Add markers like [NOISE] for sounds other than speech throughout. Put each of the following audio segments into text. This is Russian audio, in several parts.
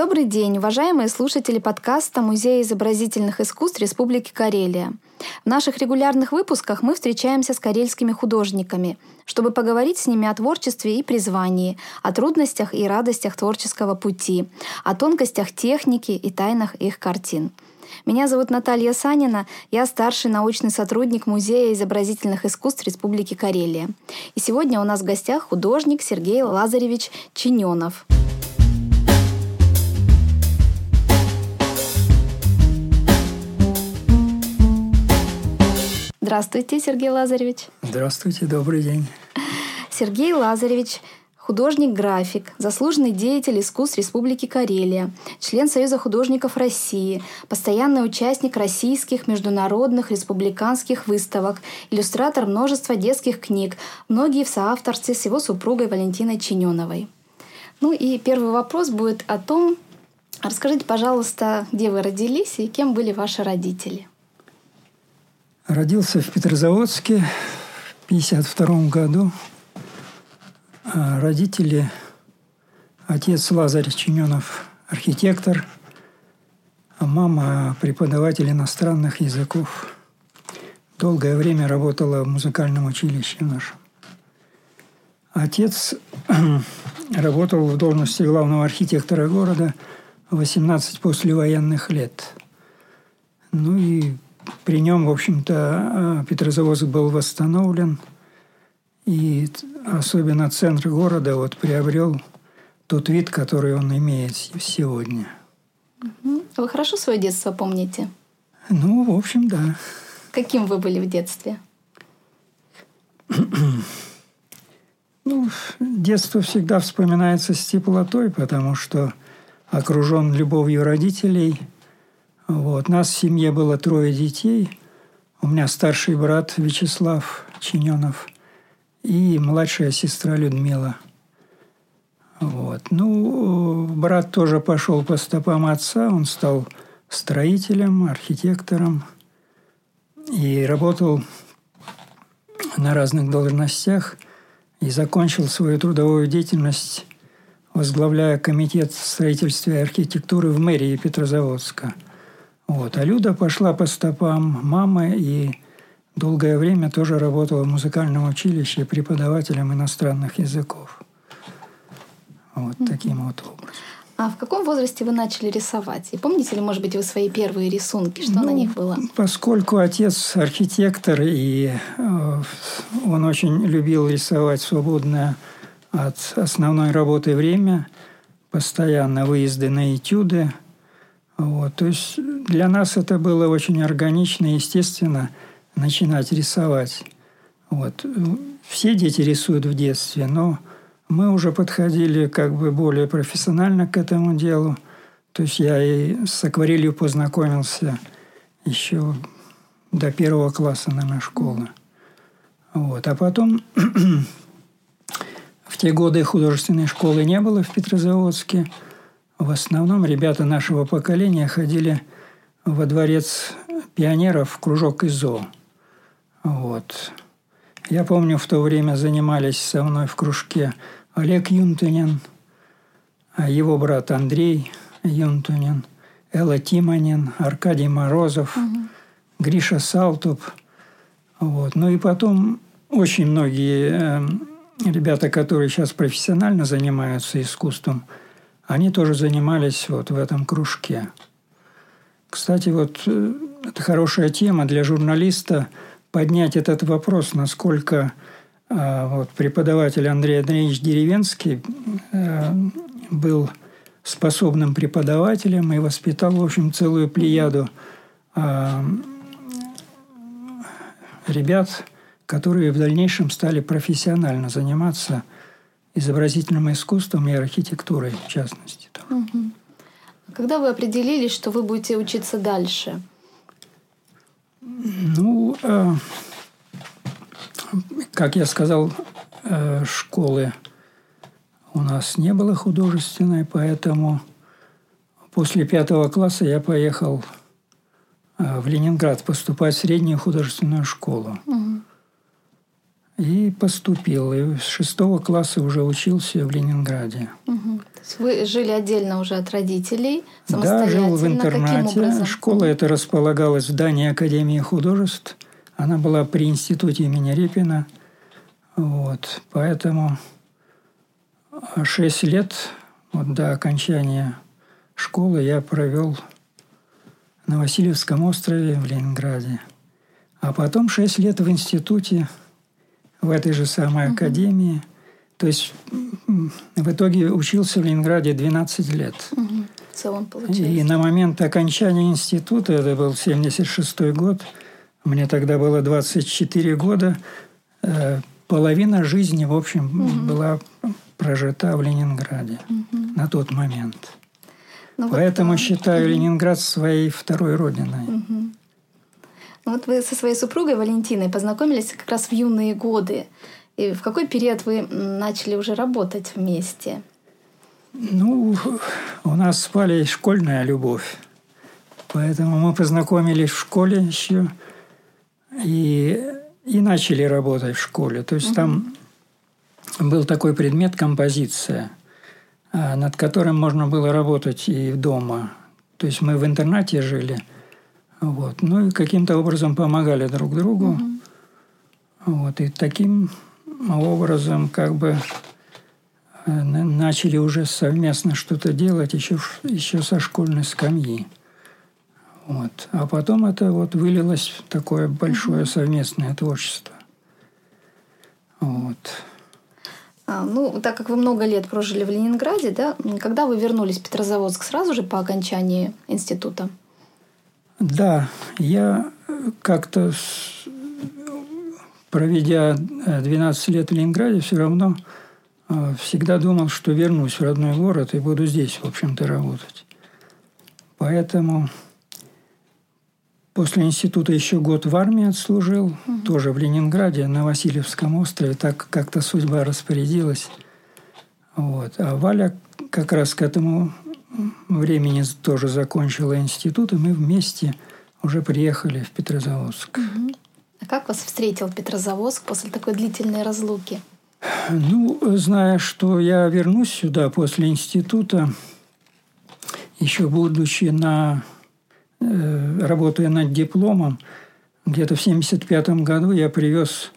Добрый день, уважаемые слушатели подкаста Музея изобразительных искусств Республики Карелия. В наших регулярных выпусках мы встречаемся с карельскими художниками, чтобы поговорить с ними о творчестве и призвании, о трудностях и радостях творческого пути, о тонкостях техники и тайнах их картин. Меня зовут Наталья Санина, я старший научный сотрудник Музея изобразительных искусств Республики Карелия. И сегодня у нас в гостях художник Сергей Лазаревич Чиненов. Здравствуйте, Сергей Лазаревич. Здравствуйте, добрый день. Сергей Лазаревич художник-график, заслуженный деятель искусств Республики Карелия, член Союза художников России, постоянный участник российских, международных, республиканских выставок, иллюстратор множества детских книг, многие в соавторстве с его супругой Валентиной Чиненовой. Ну и первый вопрос будет о том, расскажите, пожалуйста, где вы родились и кем были ваши родители. Родился в Петрозаводске в 1952 году. А родители, отец Лазарь Чиненов, архитектор, а мама преподаватель иностранных языков. Долгое время работала в музыкальном училище нашем. Отец [CLEARS THROAT] работал в должности главного архитектора города 18 послевоенных лет. Ну и при нем, в общем-то, Петрозаводск был восстановлен, и особенно центр города вот приобрел тот вид, который он имеет сегодня. Вы хорошо свое детство помните? Ну, в общем, да. Каким вы были в детстве? [CLEARS THROAT] ну, детство всегда вспоминается с теплотой, потому что окружен любовью родителей – вот. Нас в семье было трое детей. У меня старший брат Вячеслав Чиненов и младшая сестра Людмила. Вот. Ну, брат тоже пошел по стопам отца. Он стал строителем, архитектором и работал на разных должностях и закончил свою трудовую деятельность, возглавляя комитет строительства и архитектуры в мэрии Петрозаводска – вот. А Люда пошла по стопам мамы и долгое время тоже работала в музыкальном училище преподавателем иностранных языков. Вот mm-hmm. таким вот образом. А в каком возрасте вы начали рисовать? И помните ли, может быть, вы свои первые рисунки, что ну, на них было? Поскольку отец архитектор, и э, он очень любил рисовать свободное от основной работы время, постоянно выезды на этюды – вот, то есть для нас это было очень органично и естественно начинать рисовать. Вот. Все дети рисуют в детстве, но мы уже подходили как бы более профессионально к этому делу. То есть я и с акварелью познакомился еще до первого класса, наверное, школы. Вот. А потом [CLEARS THROAT] в те годы художественной школы не было в Петрозаводске – в основном ребята нашего поколения ходили во дворец пионеров в кружок ИЗО. Вот. Я помню, в то время занимались со мной в кружке Олег Юнтунин, а его брат Андрей Юнтунин, Элла Тимонин, Аркадий Морозов, угу. Гриша Салтуп. Вот. Ну и потом очень многие э, ребята, которые сейчас профессионально занимаются искусством – они тоже занимались вот в этом кружке. Кстати, вот э, это хорошая тема для журналиста поднять этот вопрос, насколько э, вот, преподаватель Андрей Андреевич Деревенский э, был способным преподавателем и воспитал, в общем, целую плеяду ребят, которые в дальнейшем стали профессионально заниматься – изобразительным искусством и архитектурой, в частности. Угу. Когда вы определились, что вы будете учиться дальше? Ну, э, как я сказал, э, школы у нас не было художественной, поэтому после пятого класса я поехал э, в Ленинград поступать в среднюю художественную школу. Угу. И поступил. И с шестого класса уже учился в Ленинграде. Угу. Вы жили отдельно уже от родителей, Да, жил в интернате. Школа эта располагалась в здании Академии художеств. Она была при институте имени Репина. Вот. Поэтому шесть лет вот до окончания школы я провел на Васильевском острове в Ленинграде. А потом шесть лет в институте, в этой же самой угу. академии. То есть в итоге учился в Ленинграде 12 лет. Угу. В целом получается. И на момент окончания института, это был 76 год, мне тогда было 24 года, э, половина жизни, в общем, угу. была прожита в Ленинграде угу. на тот момент. Ну, Поэтому вот, считаю угу. Ленинград своей второй родиной. Угу. Вот вы со своей супругой Валентиной познакомились как раз в юные годы. И в какой период вы начали уже работать вместе? Ну, у нас с Валей школьная любовь. Поэтому мы познакомились в школе еще и, и начали работать в школе. То есть угу. там был такой предмет композиция, а, над которым можно было работать и дома. То есть мы в интернате жили, вот, ну и каким-то образом помогали друг другу. Угу. Вот, и таким образом как бы э, начали уже совместно что-то делать еще, еще со школьной скамьи. Вот. А потом это вот вылилось в такое большое совместное творчество. Вот. А, ну, так как вы много лет прожили в Ленинграде, да, когда вы вернулись в Петрозаводск сразу же по окончании института? Да, я как-то, проведя 12 э, лет в Ленинграде, все равно э, всегда думал, что вернусь в родной город и буду здесь, в общем-то, работать. Поэтому После института еще год в армии отслужил, угу. тоже в Ленинграде, на Васильевском острове. Так как-то судьба распорядилась. Вот. А Валя как раз к этому времени тоже закончила институт, и мы вместе уже приехали в Петрозаводск. Угу. А как вас встретил Петрозаводск после такой длительной разлуки? Ну, зная, что я вернусь сюда после института, еще будучи на Э, работая над дипломом, где-то в 1975 году я привез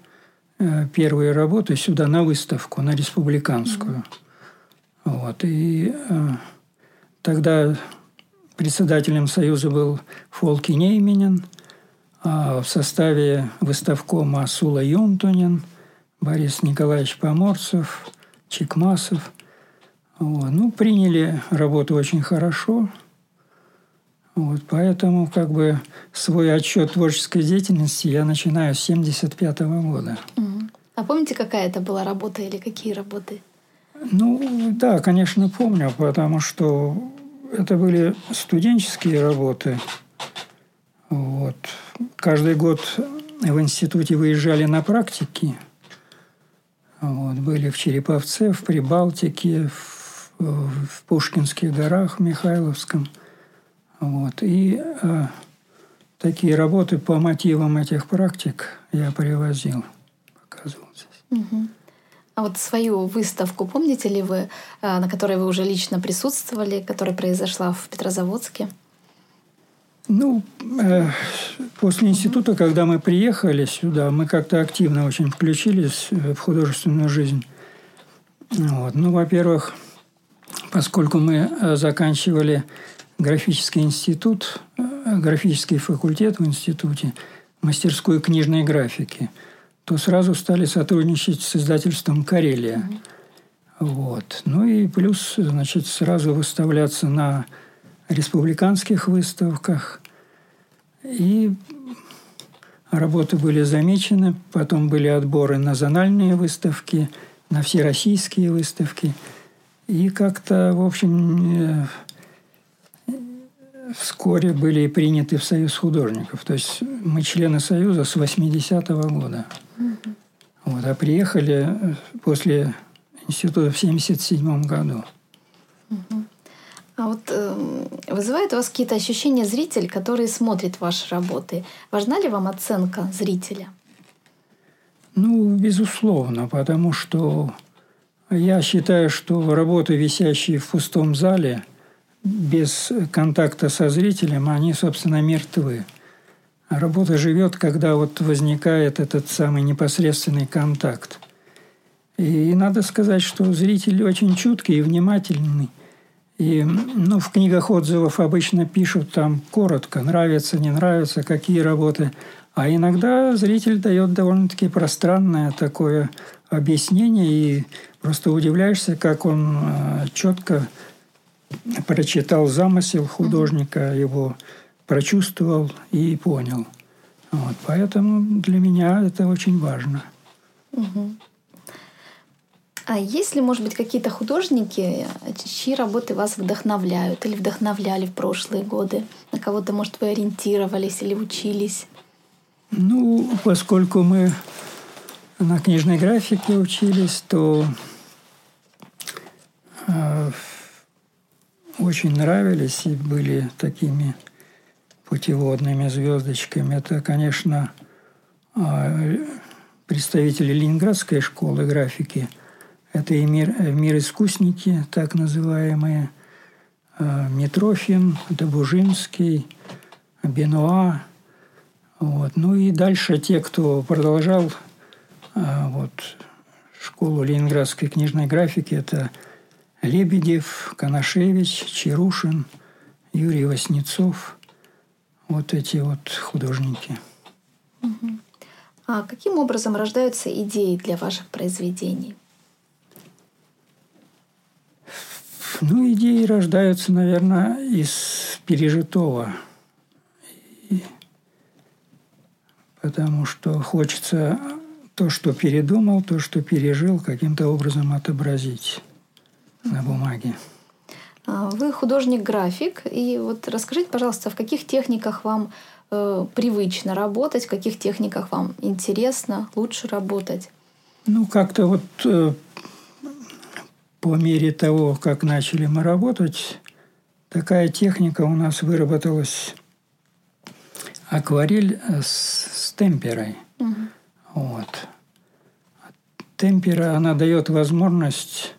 э, первые работы сюда на выставку, на республиканскую. Mm-hmm. Вот. И э, тогда председателем Союза был Фолки Нейменин, а в составе выставкома Сула Юнтунин, Борис Николаевич Поморцев, Чекмасов. Вот. Ну, приняли работу очень хорошо – вот, поэтому как бы свой отчет творческой деятельности я начинаю с 1975 года. А помните, какая это была работа или какие работы? Ну, да, конечно, помню, потому что это были студенческие работы. Вот. Каждый год в институте выезжали на практики. Вот. Были в Череповце, в Прибалтике, в, в Пушкинских горах, в Михайловском – вот. И э, такие работы по мотивам этих практик я привозил, показывал здесь. Угу. А вот свою выставку помните ли вы, э, на которой вы уже лично присутствовали, которая произошла в Петрозаводске? Ну, э, после института, когда мы приехали сюда, мы как-то активно очень включились в художественную жизнь. Вот. Ну, во-первых, поскольку мы э, заканчивали графический институт, э, графический факультет в институте, мастерскую книжной графики, то сразу стали сотрудничать с издательством «Карелия». Mm-hmm. Вот. Ну и плюс, значит, сразу выставляться на республиканских выставках. И работы были замечены, потом были отборы на зональные выставки, на всероссийские выставки. И как-то, в общем, э, вскоре были приняты в Союз художников. То есть мы члены Союза с 80-го года. Угу. Вот, а приехали э, после института в 77 году. Угу. А вот э, вызывает у вас какие-то ощущения зритель, который смотрит ваши работы? Важна ли вам оценка зрителя? Ну, безусловно, потому что я считаю, что работы, висящие в пустом зале, без контакта со зрителем, они, собственно, мертвы. Работа живет, когда вот возникает этот самый непосредственный контакт. И надо сказать, что зритель очень чуткий и внимательный. И ну, в книгах отзывов обычно пишут там коротко, нравится, не нравится, какие работы. А иногда зритель дает довольно-таки пространное такое объяснение, и просто удивляешься, как он э, четко прочитал замысел художника, его прочувствовал и понял. Вот, поэтому для меня это очень важно. Угу. А есть ли, может быть, какие-то художники, чьи работы вас вдохновляют или вдохновляли в прошлые годы? На кого-то, может, вы ориентировались или учились? Ну, поскольку мы на книжной графике учились, то э, очень нравились и были такими путеводными звездочками. Это, конечно, э, представители Ленинградской школы графики – это и мир, э, мир искусники, так называемые, э, Митрофин, Добужинский, Бенуа. Вот. Ну и дальше те, кто продолжал э, вот, школу ленинградской книжной графики, это Лебедев, Канашевич, Чарушин, Юрий Васнецов. Вот эти вот художники. А каким образом рождаются идеи для ваших произведений? Ну, идеи рождаются, наверное, из пережитого. И потому что хочется то, что передумал, то, что пережил, каким-то образом отобразить на бумаге. А, вы художник-график, и вот расскажите, пожалуйста, в каких техниках вам э, привычно работать, в каких техниках вам интересно лучше работать? Ну, как-то вот э, по мере того, как начали мы работать, такая техника у нас выработалась акварель с, с темперой. Угу. Вот. Темпера, она дает возможность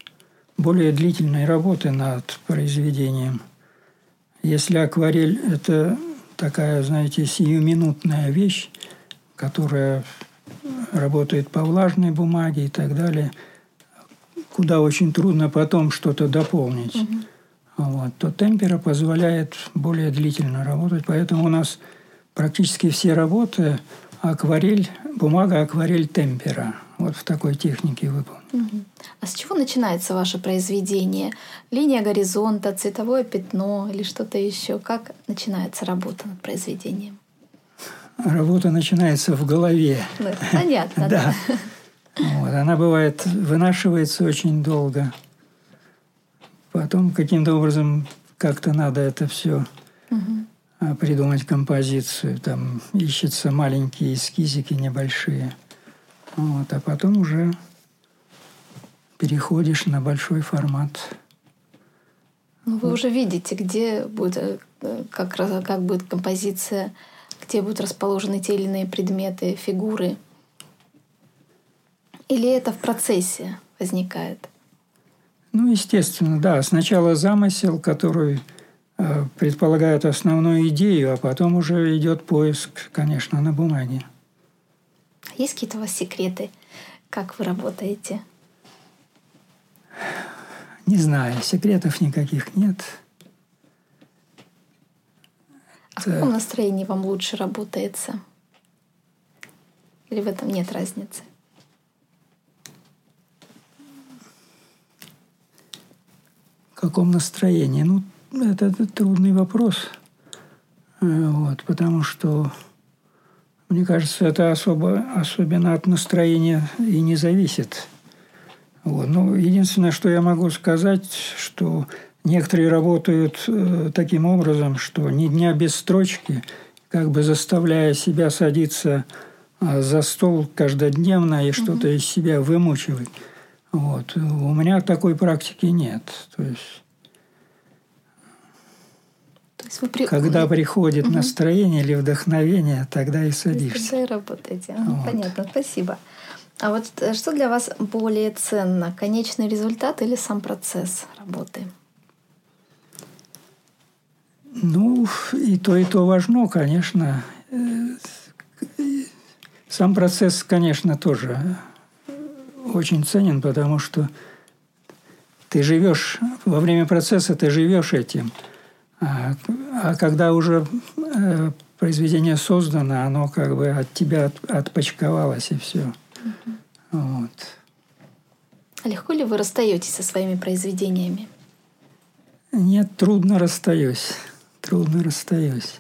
более длительной работы над произведением. Если акварель – это такая, знаете, сиюминутная вещь, которая работает по влажной бумаге и так далее – куда очень трудно потом что-то дополнить. Угу. Вот, то темпера позволяет более длительно работать. Поэтому у нас практически все работы акварель, бумага акварель темпера. Вот в такой технике выполнена. Угу. А с чего начинается ваше произведение? Линия горизонта, цветовое пятно или что-то еще? Как начинается работа над произведением? Работа начинается в голове. Ну, понятно, [LAUGHS] да. Вот. Она бывает, вынашивается очень долго. Потом каким-то образом как-то надо это все угу. придумать композицию. Там ищутся маленькие эскизики небольшие. Вот. А потом уже переходишь на большой формат. Ну, вы уже видите, где будет, э, как, как будет композиция, где будут расположены те или иные предметы, фигуры. Или это в процессе возникает? Ну, естественно, да. Сначала замысел, который э, предполагает основную идею, а потом уже идет поиск, конечно, на бумаге. Есть какие-то у вас секреты, как вы работаете? Не знаю, секретов никаких нет. А Это... в каком настроении вам лучше работается? Или в этом нет разницы? каком настроении? Ну, это, это трудный вопрос. Э, вот, потому что, мне кажется, это особо, особенно от настроения и не зависит. Вот. Ну, единственное, что я могу сказать, что некоторые работают э, таким образом, что ни дня без строчки, как бы заставляя себя садиться э, за стол каждодневно и что-то из себя вымучивать. Вот. У меня такой практики нет. То есть, при... когда приходит угу. настроение или вдохновение, тогда и садишься. Тогда и работаете. Вот. Понятно, спасибо. А вот э, что для вас более ценно, конечный результат или сам процесс работы? Ну, и то, и то важно, конечно. Сам процесс, конечно, тоже очень ценен, потому что ты живешь, во время процесса ты живешь этим. А, когда уже э, произведение создано, оно как бы от тебя от, отпочковалось и все. Угу. Вот. А легко ли вы расстаетесь со своими произведениями? Нет, трудно расстаюсь. Трудно расстаюсь.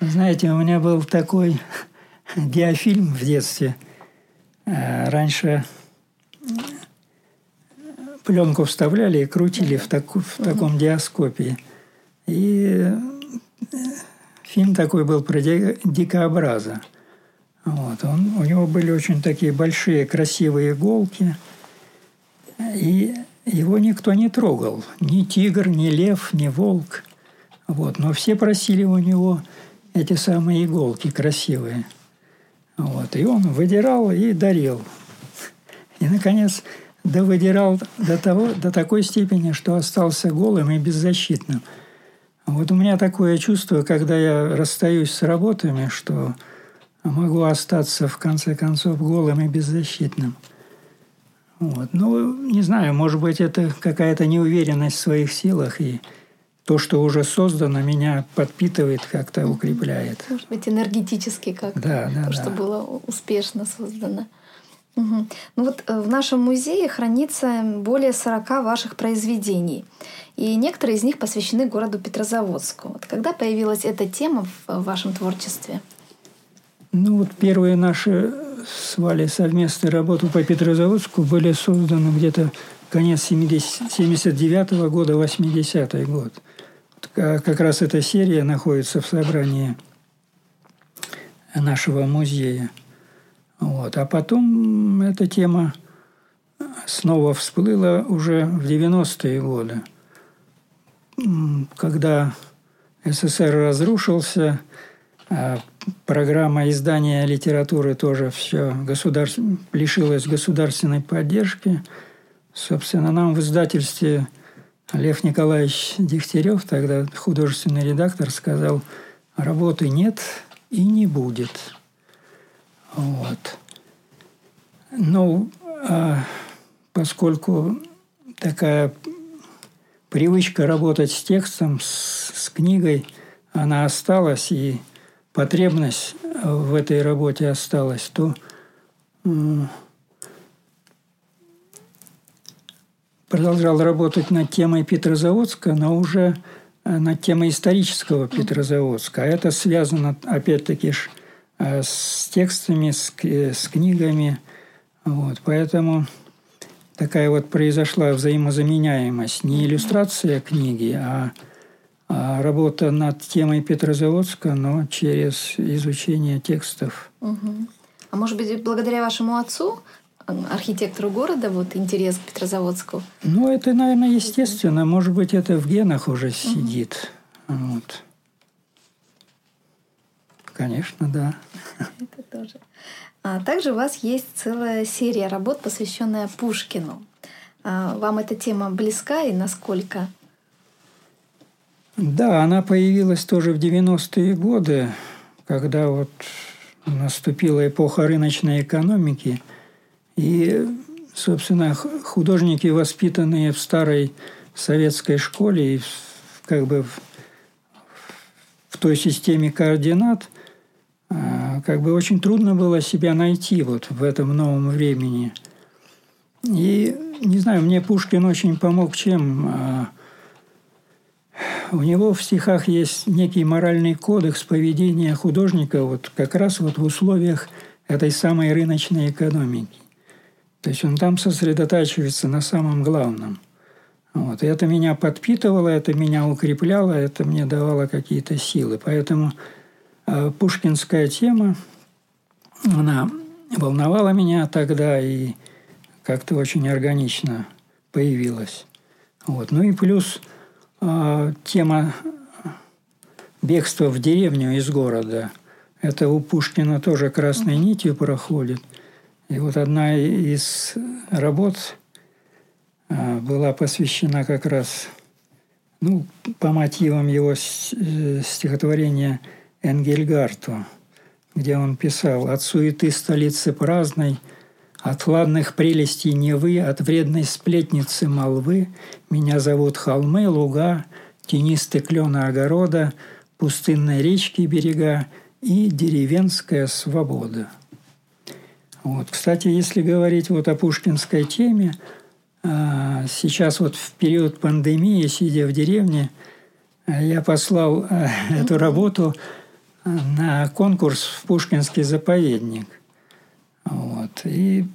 Знаете, у меня был такой [LAUGHS] диафильм в детстве. Э, раньше пленку вставляли и крутили в, таку, в таком диаскопе. И э, фильм такой был про дикообраза. Вот. Он, у него были очень такие большие красивые иголки. И его никто не трогал. Ни тигр, ни лев, ни волк. Вот. Но все просили у него эти самые иголки красивые. Вот. И он выдирал и дарил. И, наконец, довыдирал до, того, до такой степени, что остался голым и беззащитным. Вот у меня такое чувство, когда я расстаюсь с работами, что могу остаться, в конце концов, голым и беззащитным. Вот. Ну, не знаю, может быть, это какая-то неуверенность в своих силах, и то, что уже создано, меня подпитывает, как-то укрепляет. Может быть, энергетически как да, да, то, да. что было успешно создано. Угу. Ну вот э, в нашем музее хранится более 40 ваших произведений. И некоторые из них посвящены городу Петрозаводску. Вот когда появилась эта тема в вашем творчестве? Ну вот первые наши с Валей совместные работы по Петрозаводску были созданы где-то конец 70, 79 -го года, 80-й год. Как раз эта серия находится в собрании нашего музея. Вот. А потом эта тема снова всплыла уже в 90-е годы, когда СССР разрушился, а программа издания литературы тоже все государств... лишилась государственной поддержки. Собственно, нам в издательстве Лев Николаевич Дегтярев, тогда художественный редактор, сказал, работы нет и не будет. Вот. Ну, а поскольку такая привычка работать с текстом, с, с книгой, она осталась, и потребность в этой работе осталась, то продолжал работать над темой Петрозаводска, но уже э, над темой исторического Петрозаводска. А это связано, опять-таки, с текстами, с, с книгами. Вот, поэтому такая вот произошла взаимозаменяемость. Не иллюстрация книги, а, а работа над темой Петрозаводска, но через изучение текстов. Угу. А может быть, благодаря вашему отцу архитектору города вот интерес к Петрозаводску? Ну, это, наверное, естественно. Может быть, это в генах уже сидит. Угу. Вот. Конечно, да. Это тоже. А также у вас есть целая серия работ, посвященная Пушкину. А вам эта тема близка и насколько? Да, она появилась тоже в 90-е годы, когда вот наступила эпоха рыночной экономики – и, собственно, художники, воспитанные в старой советской школе и как бы в, той системе координат, как бы очень трудно было себя найти вот в этом новом времени. И, не знаю, мне Пушкин очень помог чем? А, у него в стихах есть некий моральный кодекс поведения художника вот как раз вот в условиях этой самой рыночной экономики. То есть он там сосредотачивается на самом главном. Вот. И это меня подпитывало, это меня укрепляло, это мне давало какие-то силы. Поэтому э, пушкинская тема, она волновала меня тогда и как-то очень органично появилась. Вот. Ну и плюс э, тема бегства в деревню из города. Это у Пушкина тоже красной нитью проходит – И вот одна из работ а, была посвящена как раз ну, по мотивам его э, стихотворения Энгельгарту, где он писал «От суеты столицы праздной, от ладных прелестей Невы, от вредной сплетницы молвы, меня зовут холмы, луга, тенистый клена огорода, пустынной речки берега и деревенская свобода». Вот. Кстати, если говорить вот о пушкинской теме, а, сейчас вот в период пандемии, сидя в деревне, я послал а, эту работу на конкурс в Пушкинский заповедник. Вот. И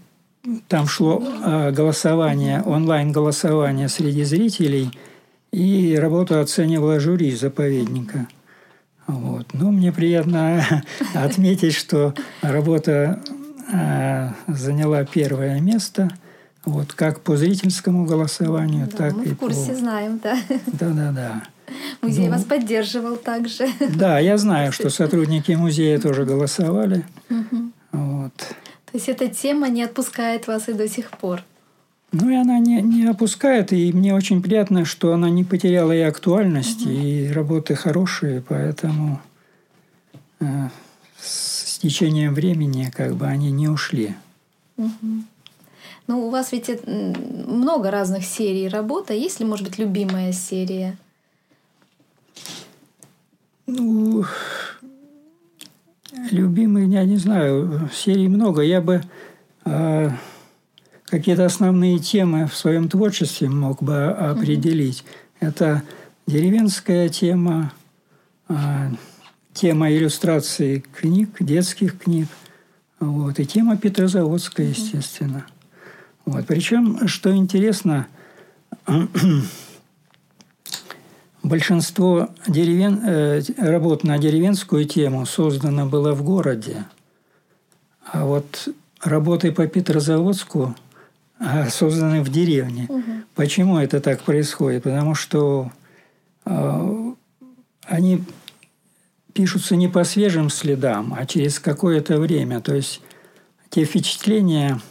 там шло а, голосование, онлайн-голосование среди зрителей, и работу оценивала жюри заповедника. Вот. Ну, мне приятно [LAUGHS] отметить, что работа заняла первое место – вот как по зрительскому голосованию, да, так мы и в курсе по... знаем, да. Да, да, да. Музей ну, вас поддерживал также. Да, я знаю, что сотрудники музея тоже голосовали. Угу. Вот. То есть эта тема не отпускает вас и до сих пор. Ну и она не, не опускает, и мне очень приятно, что она не потеряла и актуальности, угу. и работы хорошие, поэтому э, с течением времени как бы они не ушли. Угу. Ну, у вас ведь много разных серий работы. Есть ли, может быть, любимая серия? Ну, любимый, я не знаю, серий много. Я бы э, какие-то основные темы в своем творчестве мог бы определить. Mm-hmm. Это деревенская тема, э, тема иллюстрации книг, детских книг, вот, и тема Петрозаводская, естественно. Mm-hmm. Вот. Причем, что интересно, [CLEARS THROAT] большинство деревен, э, работ на деревенскую тему создано было в городе, а вот работы по Петрозаводску а, созданы в деревне. Угу. Почему это так происходит? Потому что э, они пишутся не по свежим следам, а через какое-то время. То есть те впечатления,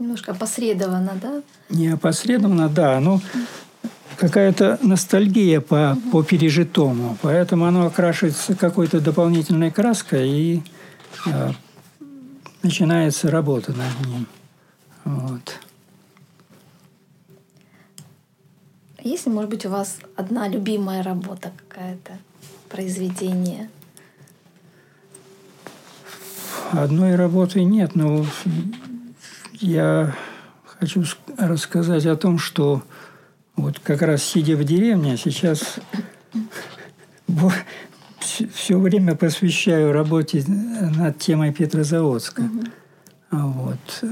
Немножко опосредованно, да? Не опосредованно, да. Ну, какая-то ностальгия по, угу. по пережитому. Поэтому оно окрашивается какой-то дополнительной краской и э, начинается работа над ним. Вот. Есть ли, может быть, у вас одна любимая работа какая-то, произведение – Одной работы нет, но я хочу рассказать о том, что вот как раз сидя в деревне, сейчас [LAUGHS] все время посвящаю работе над темой Петрозаводска. Угу. Вот.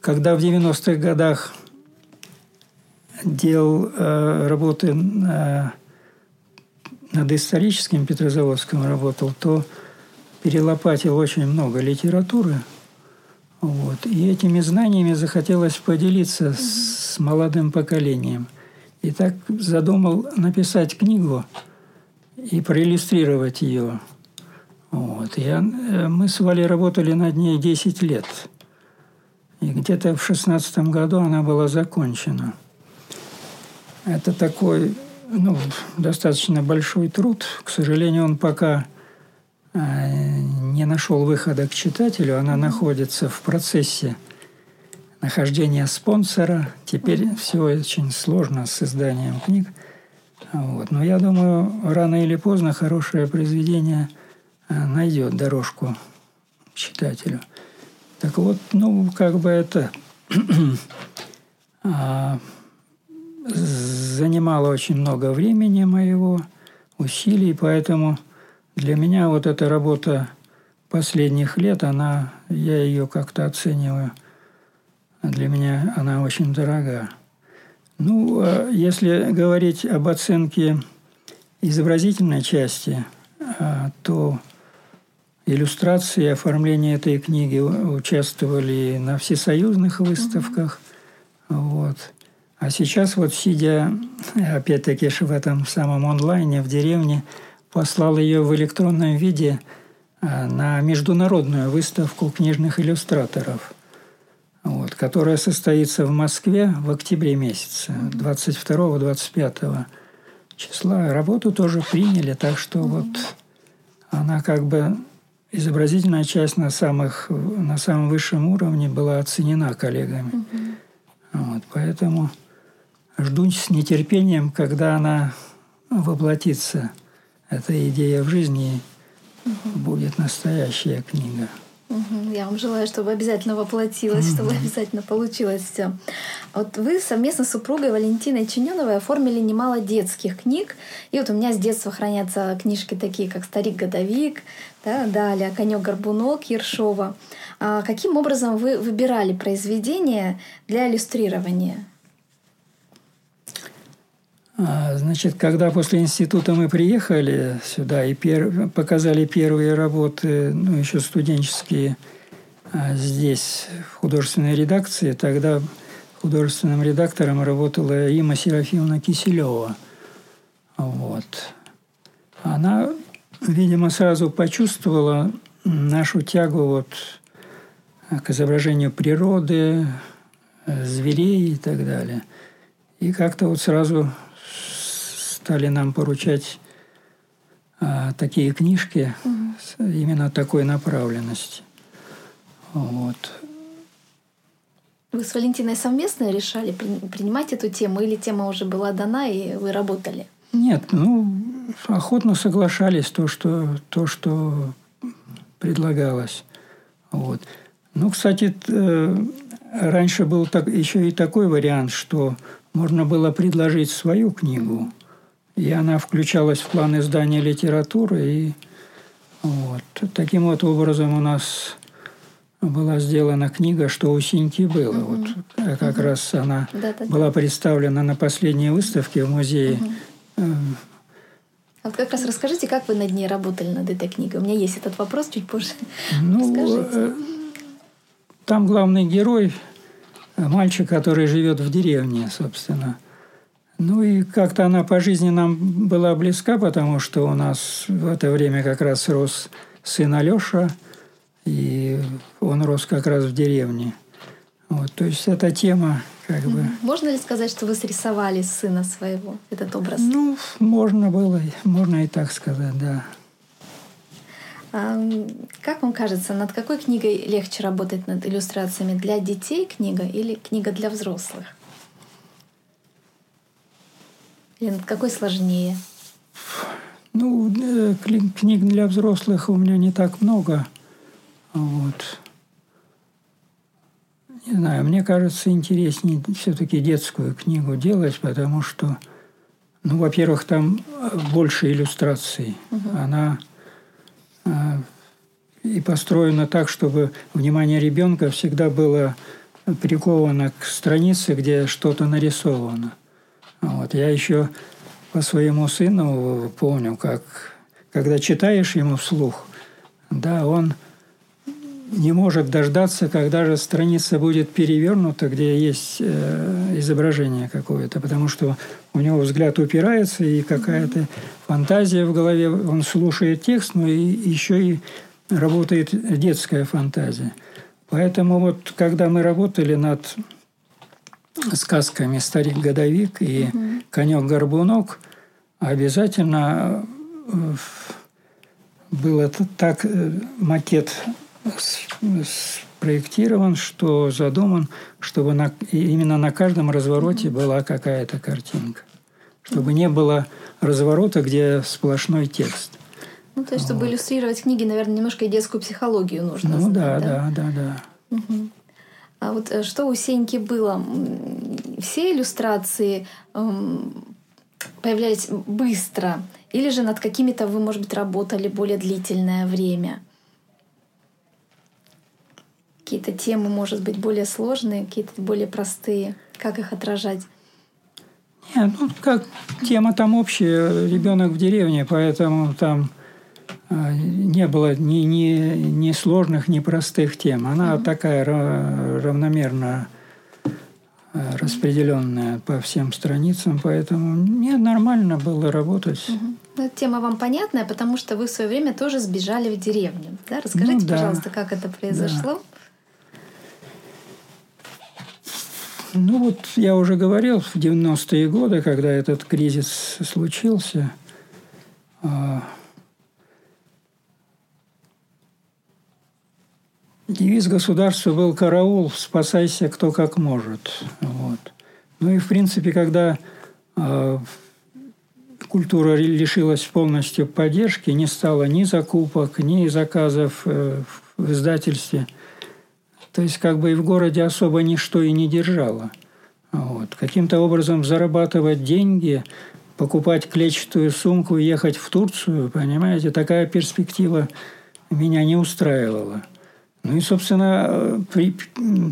Когда в 90-х годах делал э, работы э, над историческим Петрозаводском работал, то перелопатил очень много литературы. Вот. И этими знаниями захотелось поделиться с молодым поколением. И так задумал написать книгу и проиллюстрировать ее. Вот. Я, э, мы с Валей работали над ней 10 лет. И где-то в шестнадцатом году она была закончена. Это такой ну, достаточно большой труд. К сожалению, он пока не нашел выхода к читателю, она находится в процессе нахождения спонсора. Теперь все очень сложно с изданием книг. Вот. Но я думаю, рано или поздно хорошее произведение а, найдет дорожку читателю. Так вот, ну, как бы это [CLEARS THROAT] а, занимало очень много времени моего, усилий, поэтому для меня вот эта работа последних лет, она, я ее как-то оцениваю. Для меня она очень дорога. Ну, а если говорить об оценке изобразительной части, а, то иллюстрации и оформление этой книги участвовали на всесоюзных выставках. Mm-hmm. Вот. А сейчас вот сидя, опять-таки, в этом самом онлайне в деревне – послал ее в электронном виде э, на международную выставку книжных иллюстраторов, вот, которая состоится в Москве в октябре месяце, 22-25 числа. Работу тоже приняли, так что вот она как бы изобразительная часть на, самых, на самом высшем уровне была оценена коллегами. Вот, поэтому жду с нетерпением, когда она воплотится, эта идея в жизни, угу. будет настоящая книга. Я вам желаю, чтобы обязательно воплотилось, чтобы обязательно получилось все. Вот вы совместно с супругой Валентиной Чиненовой оформили немало детских книг. И вот у меня с детства хранятся книжки такие, как «Старик-годовик», да, далее «Конек-горбунок» Ершова. А каким образом вы выбирали произведения для иллюстрирования? А, значит, когда после института мы приехали сюда и пер... показали первые работы, ну, еще студенческие, а, здесь, в художественной редакции, тогда художественным редактором работала Има Серафимовна Киселева. Вот. Она, видимо, сразу почувствовала нашу тягу вот к изображению природы, зверей и так далее. И как-то вот сразу стали нам поручать а, такие книжки угу. с именно такой направленности. Вот. Вы с Валентиной совместно решали принимать эту тему или тема уже была дана и вы работали? Нет, ну, охотно соглашались то, что, то, что предлагалось. Вот. Ну, кстати, э, раньше был так, еще и такой вариант, что можно было предложить свою книгу, и она включалась в план издания литературы. И вот. Таким вот образом у нас была сделана книга «Что у Синьки было». Угу. Вот как угу. раз она да, да, была представлена на последней выставке в музее. Угу. А вот как раз расскажите, как вы над ней работали, над этой книгой? У меня есть этот вопрос чуть позже. Ну, Расскажите. Э, там главный герой – мальчик, который живет в деревне, собственно. Ну и как-то она по жизни нам была близка, потому что у нас в это время как раз рос сын Алеша, и он рос как раз в деревне. Вот, то есть эта тема как бы... Можно ли сказать, что вы срисовали сына своего, этот образ? Ну, можно было, можно и так сказать, да. А, как вам кажется, над какой книгой легче работать над иллюстрациями? Для детей книга или книга для взрослых? Над какой сложнее? Ну, э, книг для взрослых у меня не так много. Вот. Не знаю, мне кажется, интереснее все-таки детскую книгу делать, потому что, ну, во-первых, там больше иллюстраций. Угу. Она э, и построена так, чтобы внимание ребенка всегда было приковано к странице, где что-то нарисовано. Вот. Я еще по своему сыну помню, как когда читаешь ему вслух, да, он не может дождаться, когда же страница будет перевернута, где есть э, изображение какое-то, потому что у него взгляд упирается и какая-то фантазия в голове. Он слушает текст, но и еще и работает детская фантазия. Поэтому вот когда мы работали над сказками «Старик-годовик» и угу. «Конек-горбунок», обязательно э, был это так э, макет спроектирован, что задуман, чтобы на, именно на каждом развороте была какая-то картинка. Чтобы не было разворота, где сплошной текст. Ну, то есть, чтобы вот. иллюстрировать книги, наверное, немножко и детскую психологию нужно ну, знать. да, да, да, да. Угу. А вот э, что у Сеньки было? Все иллюстрации эм, появлялись быстро? Или же над какими-то вы, может быть, работали более длительное время? Какие-то темы, может быть, более сложные, какие-то более простые. Как их отражать? Нет, ну как тема там общая, ребенок в деревне, поэтому там не было ни, ни, ни сложных, ни простых тем. Она mm-hmm. такая равномерно распределенная по всем страницам, поэтому мне нормально было работать. Mm-hmm. Ну, тема вам понятная, потому что вы в свое время тоже сбежали в деревню. Да? Расскажите, ну, да. пожалуйста, как это произошло. Да. Ну вот я уже говорил, в 90-е годы, когда этот кризис случился, Девиз государства был «караул, спасайся кто как может». Вот. Ну и, в принципе, когда э, культура лишилась полностью поддержки, не стало ни закупок, ни заказов э, в издательстве, то есть как бы и в городе особо ничто и не держало. Вот. Каким-то образом зарабатывать деньги, покупать клетчатую сумку, ехать в Турцию, понимаете, такая перспектива меня не устраивала – ну и, собственно, при,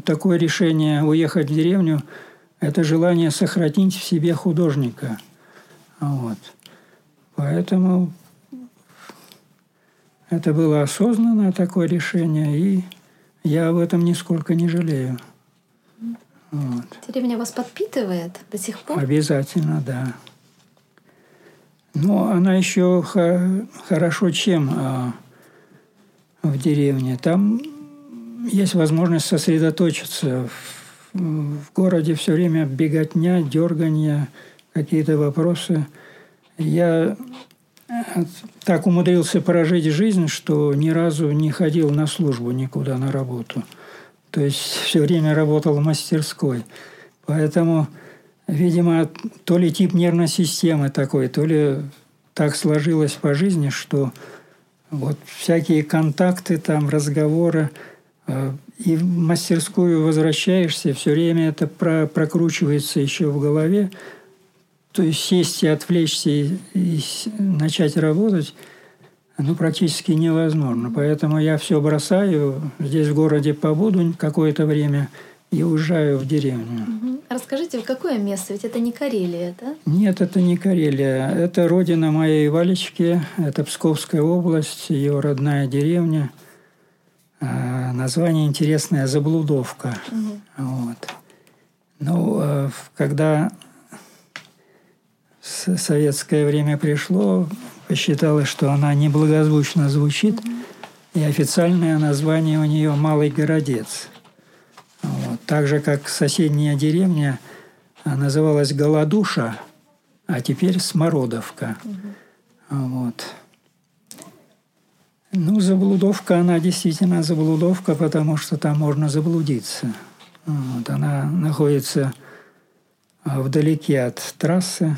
такое решение уехать в деревню – это желание сохранить в себе художника. Вот. Поэтому это было осознанное такое решение, и я об этом нисколько не жалею. Вот. Деревня вас подпитывает до сих пор? Обязательно, да. Но она еще хорошо чем а, в деревне. Там есть возможность сосредоточиться. В городе все время беготня, дергания, какие-то вопросы. Я э, так умудрился прожить жизнь, что ни разу не ходил на службу никуда, на работу. То есть все время работал в мастерской. Поэтому, видимо, то ли тип нервной системы такой, то ли так сложилось по жизни, что вот всякие контакты, там, разговоры – и в мастерскую возвращаешься, все время это про, прокручивается еще в голове. То есть сесть и отвлечься и, и начать работать ну, практически невозможно. Поэтому я все бросаю, здесь в городе побуду какое-то время и уезжаю в деревню. Угу. Расскажите, в какое место? Ведь это не Карелия, да? Нет, это не Карелия. Это родина моей Валечки, это Псковская область, ее родная деревня – а, название интересное «Заблудовка». Угу. Вот. Ну, а, когда советское время пришло, посчиталось, что она неблагозвучно звучит, угу. и официальное название у нее «Малый городец». Вот. Так же, как соседняя деревня называлась Голодуша, а теперь Смородовка. Угу. Вот. Ну, заблудовка, она действительно заблудовка, потому что там можно заблудиться. Вот, она находится а, вдалеке от трассы.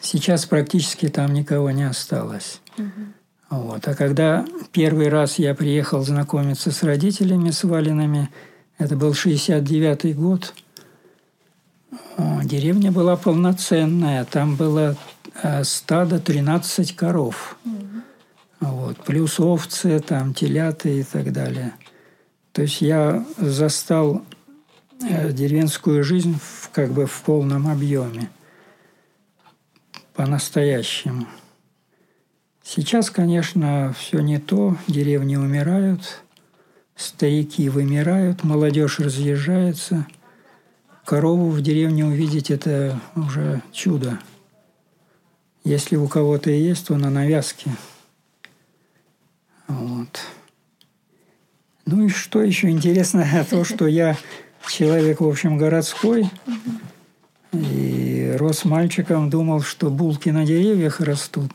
Сейчас практически там никого не осталось. Угу. Вот. А когда первый раз я приехал знакомиться с родителями, с Валинами, это был 69-й год, деревня была полноценная. Там было а, стадо 13 коров. Угу. Вот. Плюс овцы, там, телята и так далее. То есть я застал э, деревенскую жизнь в, как бы в полном объеме. По-настоящему. Сейчас, конечно, все не то. Деревни умирают, старики вымирают, молодежь разъезжается. Корову в деревне увидеть – это уже чудо. Если у кого-то и есть, то на навязке – вот. Ну и что еще интересно, то, [LAUGHS] что я человек, в общем, городской, и рос мальчиком, думал, что булки на деревьях растут.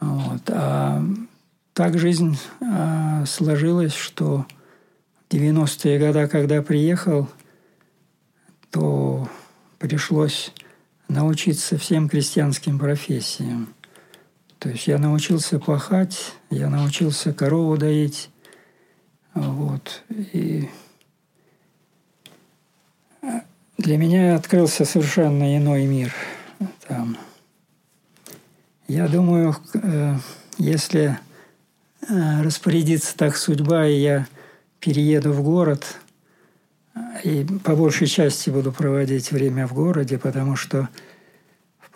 Вот. А так жизнь а, сложилась, что в 90-е годы, когда приехал, то пришлось научиться всем крестьянским профессиям. То есть я научился пахать, я научился корову доить. Вот. И для меня открылся совершенно иной мир там. Я думаю, э, если э, распорядится так судьба, и я перееду в город, и по большей части буду проводить время в городе, потому что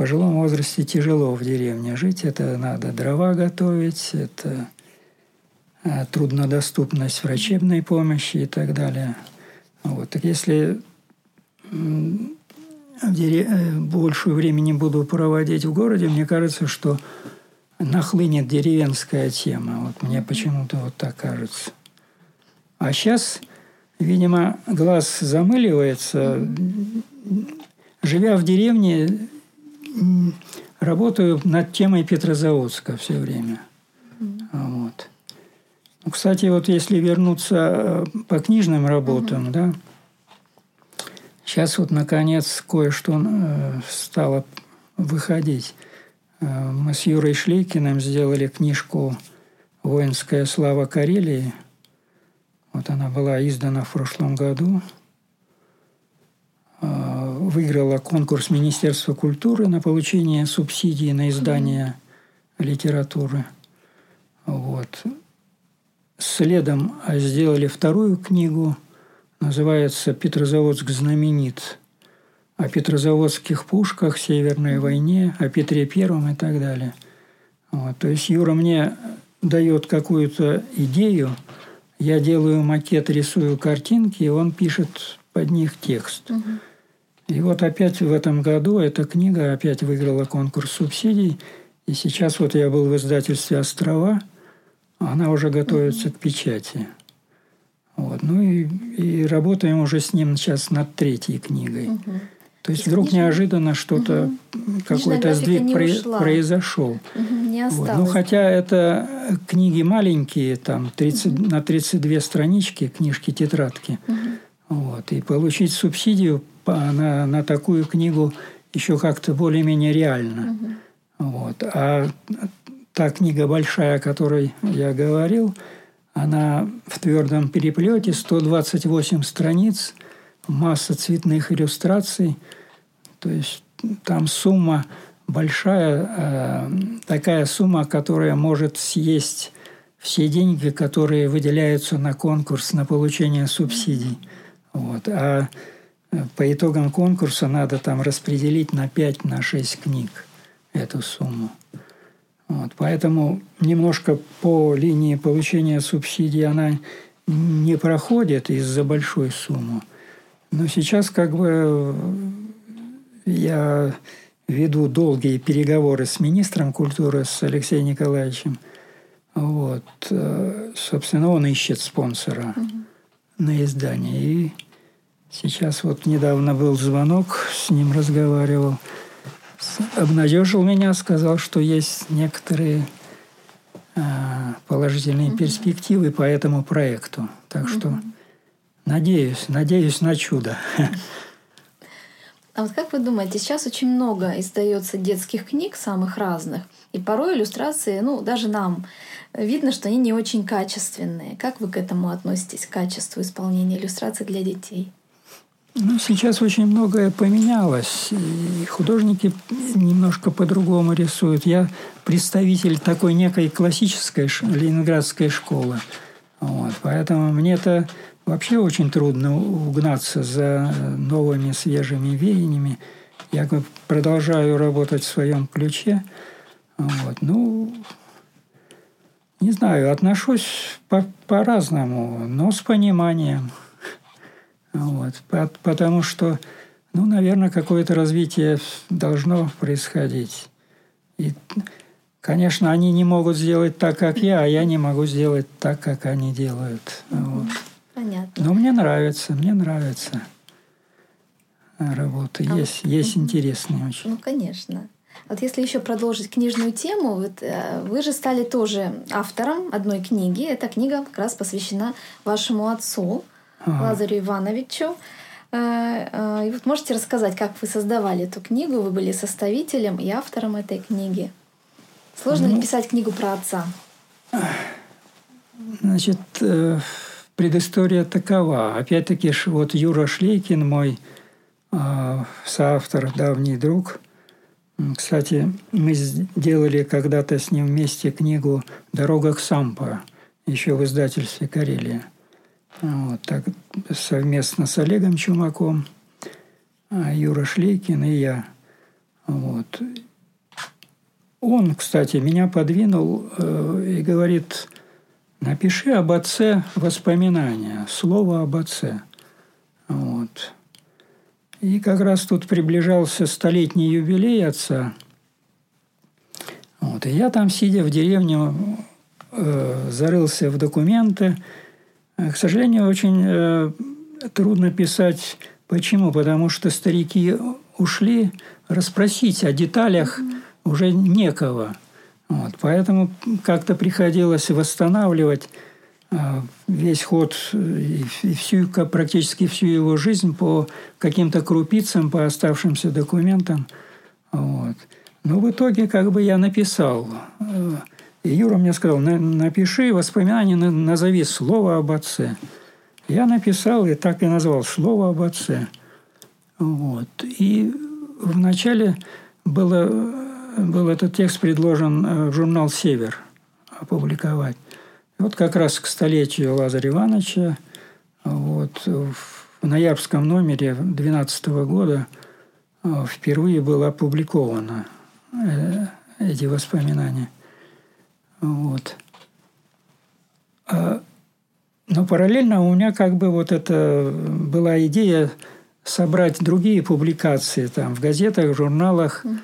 пожилом возрасте тяжело в деревне жить. Это надо дрова готовить, это а, труднодоступность врачебной помощи и так далее. Вот. Так если большую времени буду проводить в городе, мне кажется, что нахлынет деревенская тема. Вот мне почему-то вот так кажется. А сейчас, видимо, глаз замыливается. Живя в деревне, работаю над темой Петрозаводска все время. Вот. Ну, кстати, вот если вернуться э, по книжным работам, угу. да, сейчас вот наконец кое-что э, стало выходить. Э, мы с Юрой Шлейкиным сделали книжку «Воинская слава Карелии». Вот она была издана в прошлом году. Выиграла конкурс Министерства культуры на получение субсидий на издание литературы. Вот. Следом сделали вторую книгу, называется «Петрозаводск знаменит», о петрозаводских пушках, Северной войне, о Петре Первом и так далее. Вот. То есть Юра мне дает какую-то идею, я делаю макет, рисую картинки, и он пишет под них текст. Угу. И вот опять в этом году эта книга опять выиграла конкурс субсидий. И сейчас вот я был в издательстве «Острова», она уже готовится к печати. Вот. Ну и, и работаем уже с ним сейчас над третьей книгой. Угу. То есть вдруг книжная... неожиданно что-то, угу. какой-то сдвиг про- произошел. Угу, не осталось. Вот. Ну, хотя это книги маленькие, там 30, угу. на 32 странички, книжки-тетрадки. Угу. Вот. И получить субсидию на, на такую книгу еще как-то более-менее реально. Угу. Вот. А та книга большая, о которой я говорил, она в твердом переплете, 128 страниц, масса цветных иллюстраций. То есть там сумма большая, э, такая сумма, которая может съесть все деньги, которые выделяются на конкурс на получение субсидий. Вот. А по итогам конкурса надо там распределить на 5, на 6 книг эту сумму. Вот, поэтому немножко по линии получения субсидий она не проходит из-за большой суммы. Но сейчас как бы я веду долгие переговоры с министром культуры, с Алексеем Николаевичем. Вот. Собственно, он ищет спонсора угу. на издание. И сейчас вот недавно был звонок, с ним разговаривал – обнадежил меня, сказал, что есть некоторые а, положительные угу. перспективы по этому проекту. Так что угу. надеюсь, надеюсь на чудо. А вот как вы думаете, сейчас очень много издается детских книг самых разных, и порой иллюстрации, ну, даже нам видно, что они не очень качественные. Как вы к этому относитесь, к качеству исполнения иллюстраций для детей? Ну, сейчас очень многое поменялось. И художники немножко по-другому рисуют. Я представитель такой некой классической ленинградской школы. Вот. Поэтому мне это вообще очень трудно угнаться за новыми свежими веяниями. Я продолжаю работать в своем ключе. Вот. Ну, не знаю, отношусь по- по-разному, но с пониманием. Вот. Потому что, ну, наверное, какое-то развитие должно происходить. И, конечно, они не могут сделать так, как я, а я не могу сделать так, как они делают. Вот. Понятно. Но мне нравится, мне нравится работа. А есть, вот, есть интересные очень. Ну, конечно. Вот если еще продолжить книжную тему, вот, э, вы же стали тоже автором одной книги. Эта книга как раз посвящена вашему отцу ага. Лазарю Ивановичу. Э, э, и вот можете рассказать, как вы создавали эту книгу? Вы были составителем и автором этой книги. Сложно ну, ли писать книгу про отца? Значит, э, предыстория такова. Опять-таки, вот Юра Шлейкин, мой соавтор, давний друг. Кстати, мы сделали когда-то с ним вместе книгу «Дорога к Сампо», еще в издательстве «Карелия». Вот так совместно с Олегом Чумаком, а Юра Шлейкин и я. Вот. Он, кстати, меня подвинул э, и говорит, напиши об отце воспоминания, слово об отце. Вот. И как раз тут приближался столетний юбилей отца. Вот. И я там, сидя в деревне, э, зарылся в документы. К сожалению, очень э, трудно писать. Почему? Потому что старики ушли, расспросить о деталях уже некого. Вот. Поэтому как-то приходилось восстанавливать а, весь ход и всю, практически всю его жизнь по каким-то крупицам, по оставшимся документам. Вот. Но в итоге как бы я написал. И Юра мне сказал, напиши воспоминания, назови слово об отце. Я написал и так и назвал слово об отце. Вот. И вначале было, был этот текст предложен э, в журнал «Север» опубликовать. Вот как раз к столетию Лазаря Ивановича вот, в ноябрьском номере 2012 года э, впервые было опубликовано э, эти воспоминания. Вот. А, но параллельно у меня как бы вот это была идея собрать другие публикации там в газетах, журналах угу.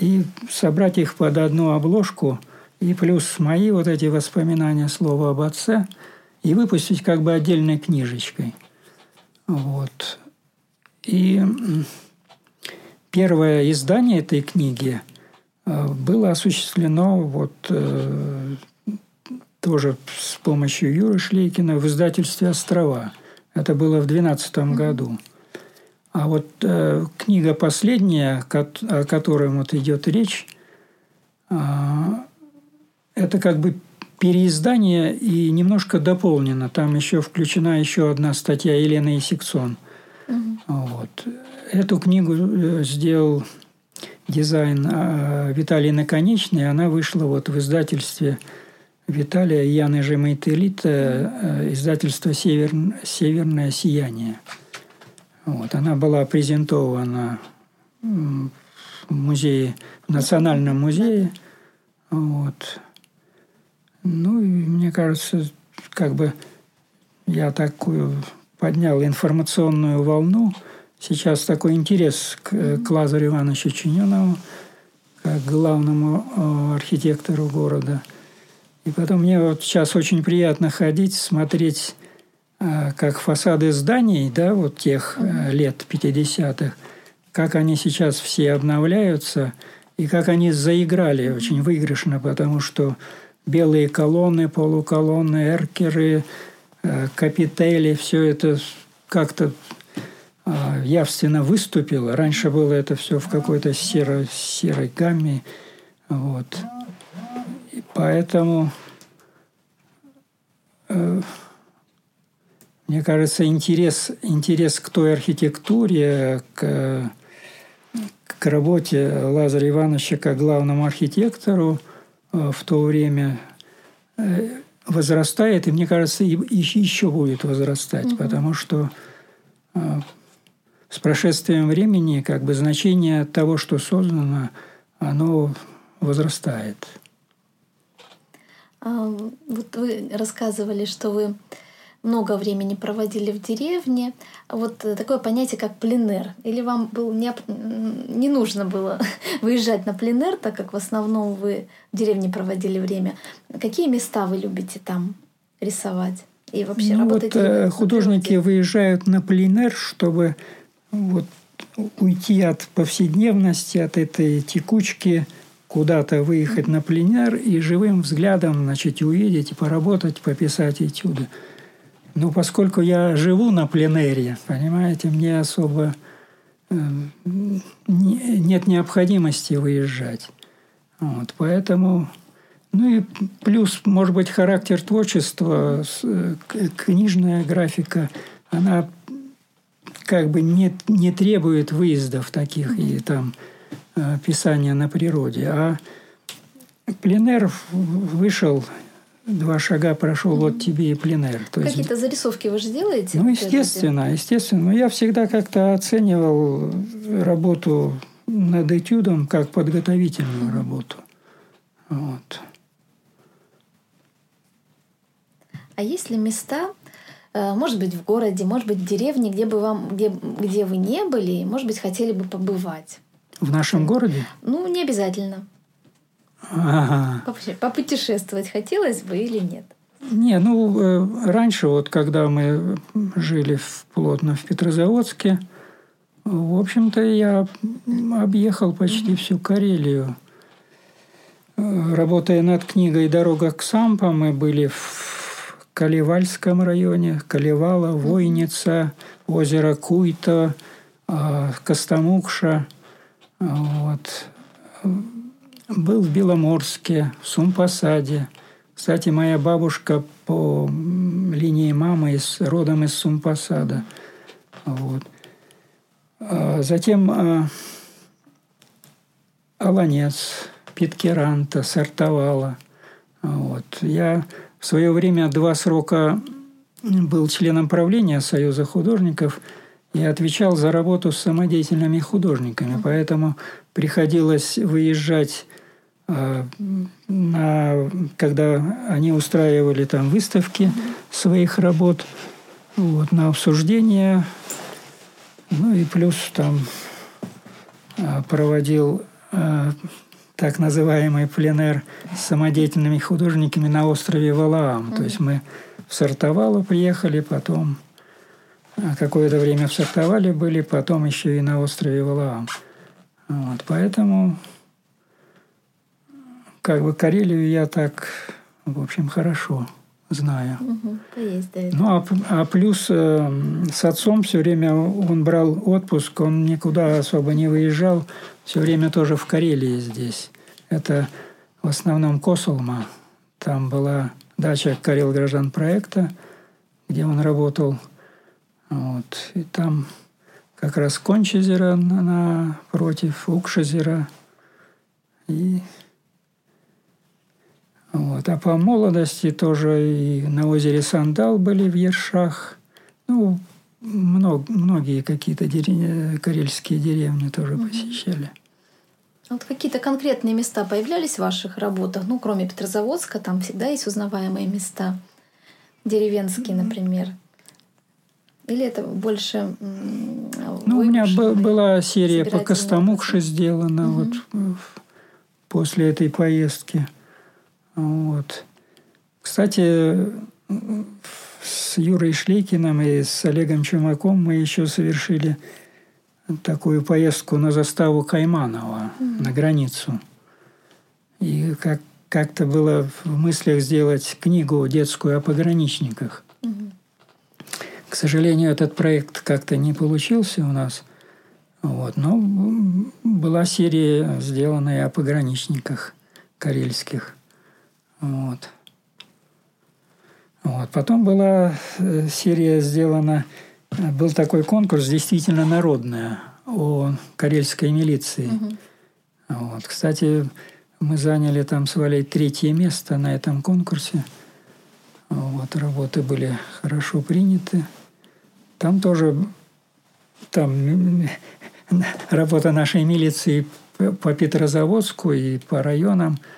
и собрать их под одну обложку – и плюс мои вот эти воспоминания слова об отце, и выпустить как бы отдельной книжечкой. Вот. И первое издание этой книги э, было осуществлено вот э, тоже с помощью Юры Шлейкина в издательстве «Острова». Это было в 2012 году. А вот э, книга последняя, о которой вот идет речь, э, это как бы переиздание и немножко дополнено. Там еще включена еще одна статья Елены Исиксон. Угу. Вот. Эту книгу э, сделал дизайн а, Виталий Наконечный. Она вышла вот в издательстве Виталия Яны Жемайтелита, э, издательство Север... «Северное сияние». Вот. Она была презентована в музее, в Национальном музее. Вот. Ну, и мне кажется, как бы я такую поднял информационную волну. Сейчас такой интерес к, к Лазарю Ивановичу Чинюнову, как главному э, архитектору города. И потом мне вот сейчас очень приятно ходить, смотреть, э, как фасады зданий, да, вот тех э, лет 50-х, как они сейчас все обновляются, и как они заиграли очень выигрышно, потому что белые колонны, полуколонны, эркеры, э, капители, все это как-то явственно выступило. Раньше было это все в какой-то серой, серой гамме. Вот. И поэтому э, мне кажется, интерес, интерес к той архитектуре, к, к работе Лазаря Ивановича как главному архитектору – Э, в то время э, возрастает, и мне кажется, и еще будет возрастать, угу. потому что э, с прошествием времени как бы значение того, что создано, оно возрастает. А, вот вы рассказывали, что вы много времени проводили в деревне. Вот такое понятие, как пленер. Или вам был не, не нужно было [LAUGHS] выезжать на пленер, так как в основном вы в деревне проводили время. Какие места вы любите там рисовать? И вообще ну, вот, э, художники выезжают на пленер, чтобы вот уйти от повседневности, от этой текучки, куда-то выехать на пленер и живым взглядом значит, увидеть, поработать, пописать этюды. Ну, поскольку я живу на пленэре, понимаете, мне особо э, нет необходимости выезжать. Вот, поэтому, ну и плюс, может быть, характер творчества, э, книжная графика, она как бы не, не требует выездов таких и там э, писания на природе. А пленэр вышел два шага прошел, вот тебе и пленер. Какие-то зарисовки вы же делаете? Ну, естественно, естественно. Но я всегда как-то оценивал работу над этюдом как подготовительную mm-hmm. работу. Вот. А есть ли места, может быть, в городе, может быть, в деревне, где, бы вам, где, где вы не были, может быть, хотели бы побывать? В нашем городе? Ну, не обязательно. Ага. Попутешествовать хотелось бы или нет? Не, ну, э, раньше, вот когда мы жили в, плотно в Петрозаводске, в общем-то, я объехал почти всю Карелию. Э, работая над книгой «Дорога к Сампа», мы были в Каливальском районе, Каливала, Войница, озеро Куйто, э, Костомукша. Вот. Был в Беломорске, в Сумпосаде – кстати, моя бабушка по линии мамы из, родом из Сумпасада. Вот. А затем а, Аланец, Питкеранта, Сартовала. Вот. Я в свое время два срока был членом правления Союза художников и отвечал за работу с самодеятельными художниками. Поэтому приходилось выезжать а, на, когда они устраивали там выставки своих работ вот, на обсуждение. Ну и плюс там а, проводил а, так называемый пленэр с самодеятельными художниками на острове Валаам. Mm-hmm. То есть мы в Сартовало приехали, потом какое-то время в Сартовале были, потом еще и на острове Валаам. Вот, поэтому как бы Карелию я так, в общем, хорошо знаю. Угу, есть, да, ну, а, а плюс э, с отцом все время он брал отпуск, он никуда особо не выезжал, все время тоже в Карелии здесь. Это в основном Косолма. Там была дача Карел граждан проекта, где он работал. Вот. И там как раз Кончезеро напротив, Укшезеро. И вот. А по молодости тоже и на озере Сандал были в Ершах. Ну, много, многие какие-то деревни, карельские деревни тоже угу. посещали. А вот какие-то конкретные места появлялись в ваших работах? Ну, кроме Петрозаводска, там всегда есть узнаваемые места. Деревенские, например. Или это больше... Ну, у меня была серия по Костомукше сделана угу. вот после этой поездки. Вот. Кстати, с Юрой Шлейкиным и с Олегом Чумаком мы еще совершили такую поездку на заставу Кайманова mm-hmm. на границу. И как, как-то было в мыслях сделать книгу детскую о пограничниках. Mm-hmm. К сожалению, этот проект как-то не получился у нас. Вот. Но была серия, сделанная о пограничниках карельских. Вот. Вот. Потом была э, серия сделана, э, был такой конкурс действительно народная о карельской милиции. Угу. Вот. Кстати, мы заняли там с Валей третье место на этом конкурсе. Вот, работы были хорошо приняты. Там тоже там работа нашей милиции по Петрозаводску и по районам –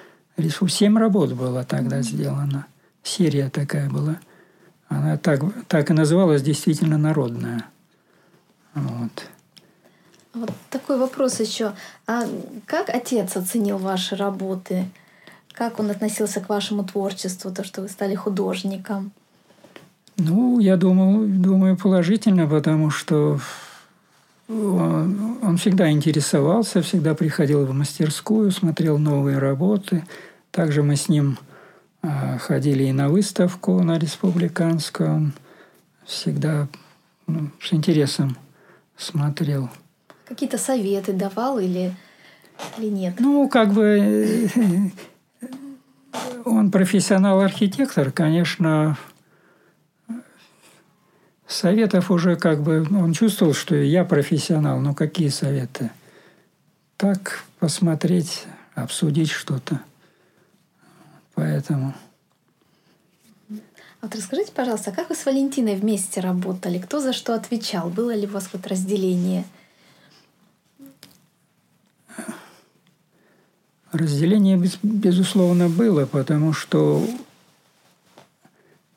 Семь работ было тогда сделано. Серия такая была. Она так, так и называлась действительно народная. Вот. Вот такой вопрос еще. А как отец оценил ваши работы? Как он относился к вашему творчеству, то, что вы стали художником? Ну, я думаю, думаю положительно, потому что он, он всегда интересовался, всегда приходил в мастерскую, смотрел новые работы. Также мы с ним э, ходили и на выставку на республиканскую. Он всегда ну, с интересом смотрел. Какие-то советы давал или, или нет? Ну, как бы он профессионал-архитектор, конечно, Советов уже как бы... Он чувствовал, что я профессионал, но какие советы? Так посмотреть, обсудить что-то. Поэтому... Вот расскажите, пожалуйста, как вы с Валентиной вместе работали? Кто за что отвечал? Было ли у вас вот разделение? Разделение, безусловно, было, потому что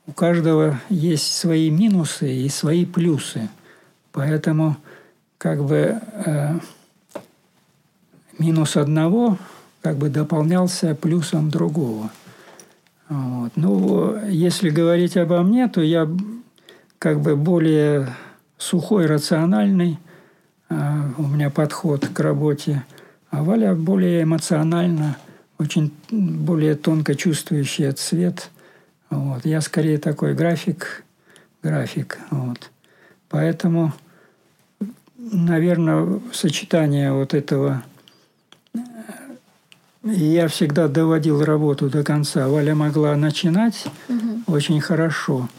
у каждого есть свои минусы и свои плюсы. Поэтому как бы э, минус одного как бы дополнялся плюсом другого. Вот. Ну, если говорить обо мне, то я как бы более сухой, рациональный. А, у меня подход к работе. А Валя более эмоционально, очень более тонко чувствующий цвет. Вот. Я скорее такой график, график. Вот. Поэтому, наверное, сочетание вот этого я всегда доводил работу до конца. Валя могла начинать угу. очень хорошо,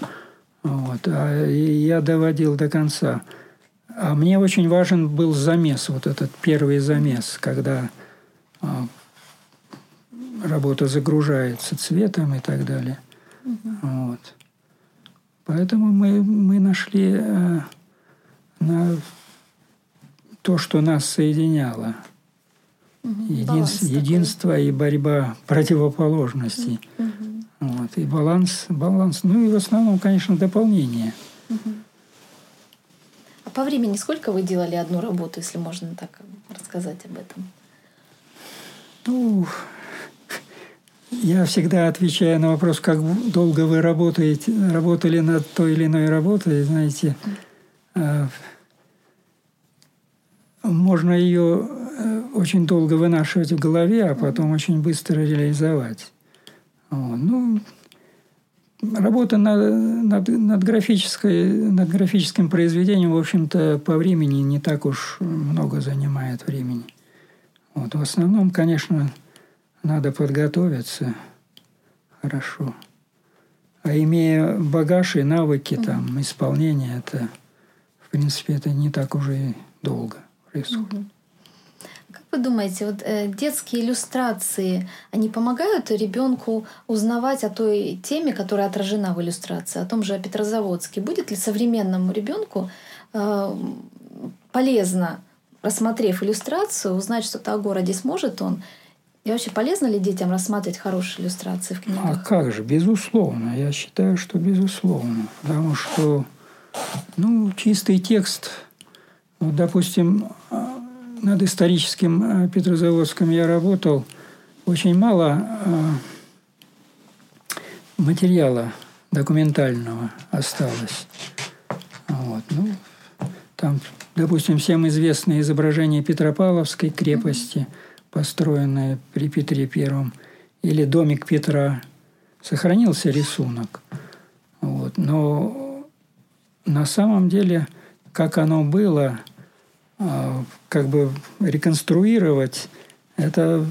вот, а я доводил до конца. А мне очень важен был замес, вот этот первый замес, когда а, работа загружается цветом и так далее. Угу. Вот. Поэтому мы, мы нашли э, на то, что нас соединяло. Един, единство и борьба противоположностей. Угу. Вот, и баланс, баланс. Ну и в основном, конечно, дополнение. Угу. А по времени сколько вы делали одну работу, если можно так рассказать об этом? Ну, я всегда отвечаю на вопрос, как долго вы работаете, работали над той или иной работой, знаете, mm можно ее э, очень долго вынашивать в голове, а потом очень быстро реализовать. Ну, работа над, над, над, графической, над графическим произведением, в общем-то, по времени не так уж много занимает времени. Вот. В основном, конечно, надо подготовиться хорошо. А имея багаж и навыки, там, исполнения, это, в принципе, это не так уже и долго происходит. Как вы думаете, вот э, детские иллюстрации, они помогают ребенку узнавать о той теме, которая отражена в иллюстрации, о том же Петрозаводске? Будет ли современному ребенку э, полезно, рассмотрев иллюстрацию, узнать что-то о городе, сможет он? И вообще полезно ли детям рассматривать хорошие иллюстрации в книгах? А как же, безусловно. Я считаю, что безусловно. Потому что ну, чистый текст – вот, допустим, над историческим э, Петрозаводском я работал. Очень мало э, материала документального осталось. Вот. Ну, там, допустим, всем известное изображение Петропавловской крепости, построенное при Петре Первом, или домик Петра. Сохранился рисунок. Вот. Но на самом деле, как оно было, а, как бы реконструировать, это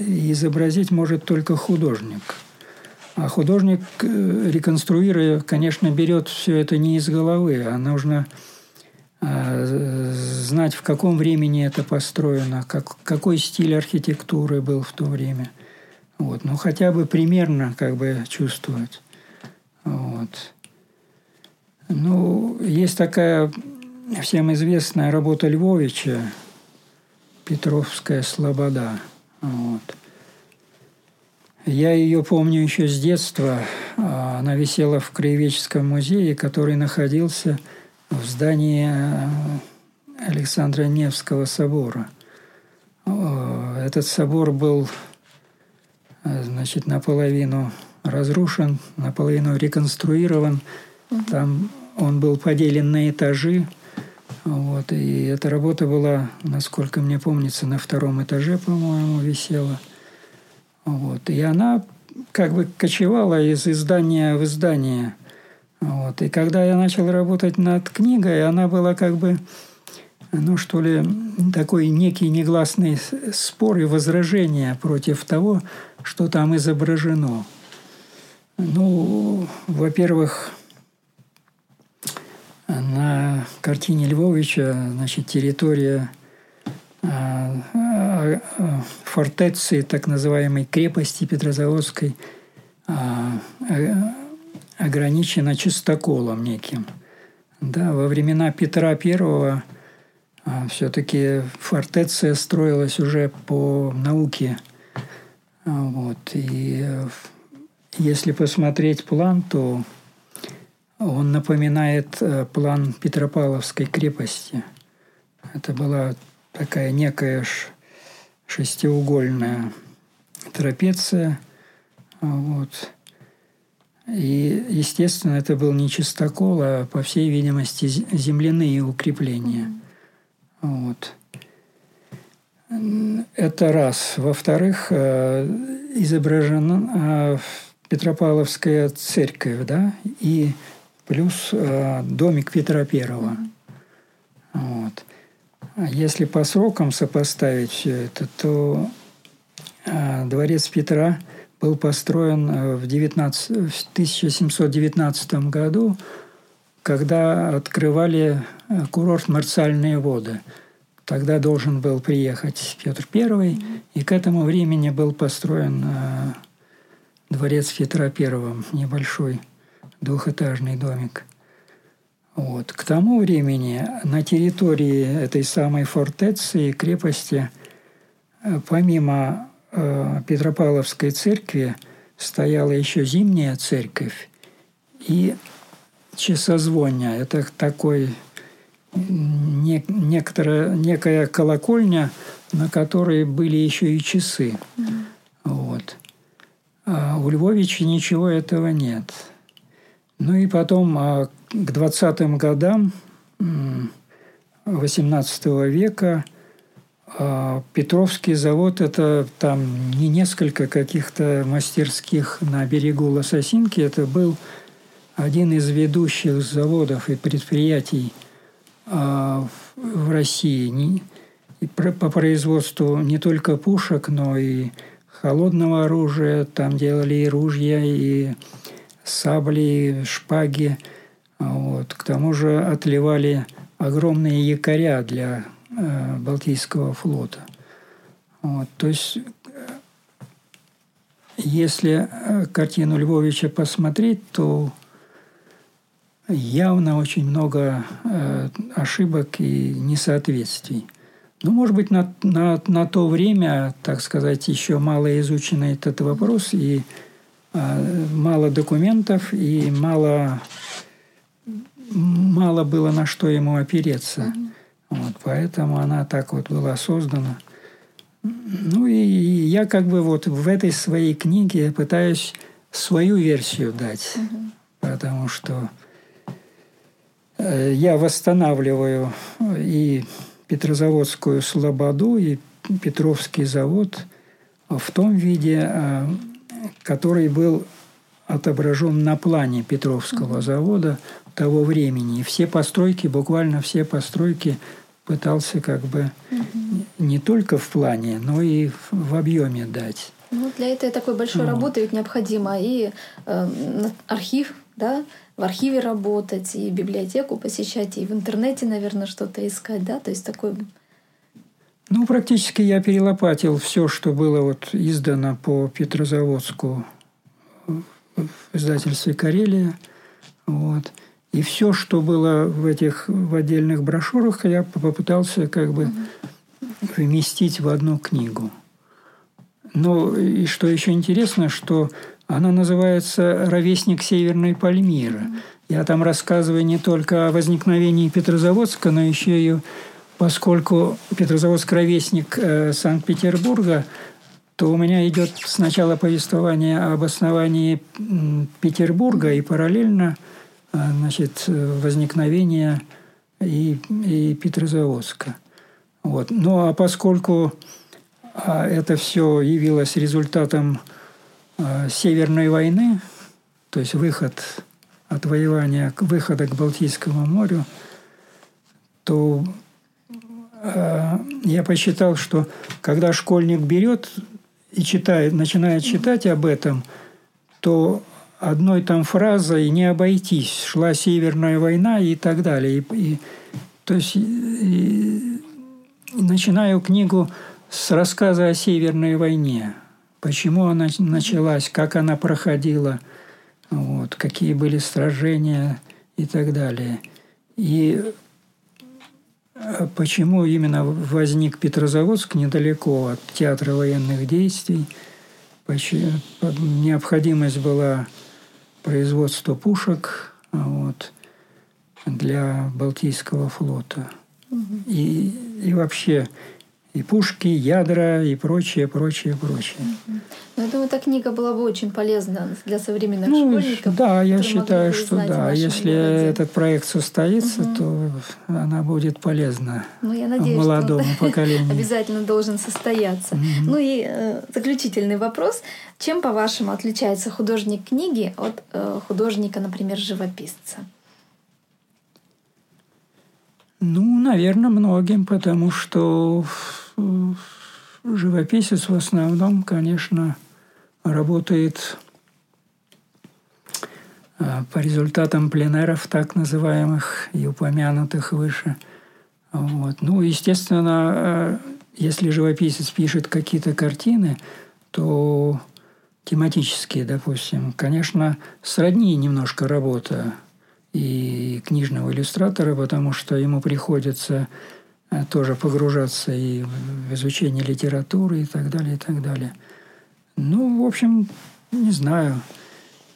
изобразить может только художник. А художник, э, реконструируя, конечно, берет все это не из головы, а нужно знать, в каком времени это построено, как, какой стиль архитектуры был в то время. Вот. Ну, хотя бы примерно как бы чувствовать. Вот. Ну, есть такая всем известная работа Львовича «Петровская слобода». Вот. Я ее помню еще с детства. Она висела в Краеведческом музее, который находился в здании э, Александра Невского собора. Этот собор был э, значит, наполовину разрушен, наполовину реконструирован. Там он был поделен на этажи – вот, и эта работа была, насколько мне помнится, на втором этаже, по-моему, висела. Вот, и она как бы кочевала из издания в издание. Вот, и когда я начал работать над книгой, она была как бы, ну что ли, такой некий негласный спор и возражение против того, что там изображено. Ну, во-первых, на картине Львовича значит, территория а, а, а, фортеции, так называемой крепости Петрозаводской, ограничена чистоколом неким. Да, во времена Петра Первого все-таки фортеция строилась уже по науке. Вот, и если посмотреть план, то он напоминает э, план Петропавловской крепости. Это была такая некая шестиугольная трапеция. Вот. И, естественно, это был не чистокол, а, по всей видимости, земляные укрепления. Вот. Это раз. Во-вторых, э, изображена Петропавловская церковь, да, и плюс э, домик Петра Первого. Вот. А если по срокам сопоставить все это, то э, дворец Петра был построен в, 19, в 1719 году, когда открывали курорт «Марциальные воды». Тогда должен был приехать Петр I, и к этому времени был построен э, дворец Петра I, небольшой двухэтажный домик. Вот. К тому времени на территории этой самой фортеции, крепости, э, помимо э, Петропавловской церкви, стояла еще зимняя церковь и часозвоння. Это такой не, некоторая, некая колокольня, на которой были еще и часы. Mm-hmm. Вот. А у Львовича ничего этого нет. Ну и потом а к 20-м годам XVIII века Петровский завод – это там не несколько каких-то мастерских на берегу Лососинки, это был один из ведущих заводов и предприятий – а, в России по производству не только пушек, но и холодного оружия. Там делали и ружья, и сабли, и шпаги. Вот. К тому же отливали огромные якоря для э, Балтийского флота. Вот. То есть, если э, картину Львовича посмотреть, то явно очень много э, ошибок и несоответствий. Ну, может быть, на, на, на то время, так сказать, еще мало изучен этот вопрос, и э, мало документов, и мало, мало было на что ему опереться. Mm-hmm. Вот, поэтому она так вот была создана. Ну и я как бы вот в этой своей книге пытаюсь свою версию дать, mm-hmm. потому что Э, я восстанавливаю и Петрозаводскую слободу, и Петровский завод в том виде, э, который был отображен на плане Петровского завода того времени. И все постройки, буквально все постройки пытался как бы не только в плане, но и в объеме дать. Ну, для этой такой большой вот. работы ведь необходимо и э, архив, да, в архиве работать, и библиотеку посещать, и в интернете, наверное, что-то искать, да, то есть такой... Ну, практически я перелопатил все, что было вот издано по Петрозаводску в издательстве «Карелия». Вот. И все, что было в этих в отдельных брошюрах, я попытался как бы вместить в одну книгу. Но и что еще интересно, что она называется «Ровесник Северной Пальмиры». Я там рассказываю не только о возникновении Петрозаводска, но еще и поскольку Петрозаводск – ровесник э, Санкт-Петербурга, то у меня идет сначала повествование об основании Петербурга и параллельно значит, возникновение и, и Петрозаводска. Вот. Ну а поскольку а, это все явилось результатом Э, Северной войны, то есть выход от воевания к выхода к Балтийскому морю, то э, я посчитал, что когда школьник берет и читает, начинает читать об этом, то одной там фразой не обойтись. Шла Северная война и так далее. И, и, то есть и, и начинаю книгу с рассказа о Северной войне почему она началась, как она проходила, вот, какие были сражения и так далее. И э, почему именно возник Петрозаводск недалеко от театра военных действий. необходимость была производства пушек вот, для Балтийского флота. Угу. И, и вообще и пушки, и ядра, и прочее, прочее, прочее. Угу. Я думаю, эта книга была бы очень полезна для современных ну, школьников. Да, я считаю, что да. Если городе. этот проект состоится, угу. то она будет полезна ну, я надеюсь, молодому что [LAUGHS] поколению. Обязательно должен состояться. Угу. Ну и э, заключительный вопрос. Чем, по-вашему, отличается художник книги от э, художника, например, живописца? Ну, наверное, многим, потому что живописец в основном, конечно, работает а, по результатам пленеров, так называемых и упомянутых выше. Вот. Ну, естественно, а, если живописец пишет какие-то картины, то тематические, допустим, конечно, сродни немножко работа и книжного иллюстратора, потому что ему приходится Э, тоже погружаться и в изучение литературы и так далее, и так далее. Ну, в общем, не знаю.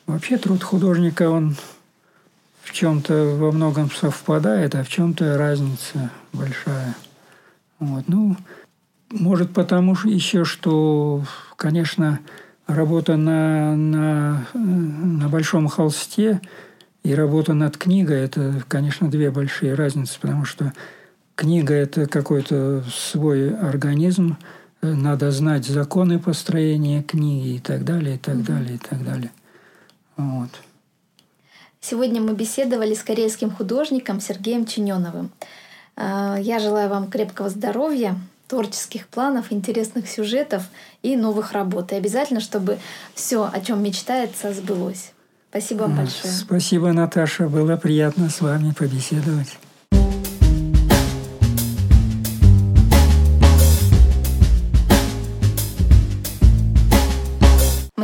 Вообще труд художника, он в чем-то во многом совпадает, а в чем-то разница большая. Вот. Ну, может потому еще, что, конечно, работа на, на, на большом холсте и работа над книгой – это, конечно, две большие разницы, потому что Книга – это какой-то свой организм, надо знать законы построения книги и так далее, и так далее, и так далее. Вот. Сегодня мы беседовали с корейским художником Сергеем Чиненовым. А, я желаю вам крепкого здоровья, творческих планов, интересных сюжетов и новых работ. И обязательно, чтобы все, о чем мечтается, сбылось. Спасибо вам большое. Спасибо, Наташа. Было приятно с вами побеседовать.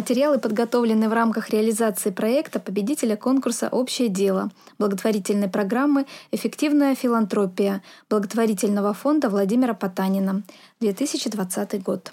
Материалы подготовлены в рамках реализации проекта победителя конкурса «Общее дело» благотворительной программы «Эффективная филантропия» благотворительного фонда Владимира Потанина, 2020 год.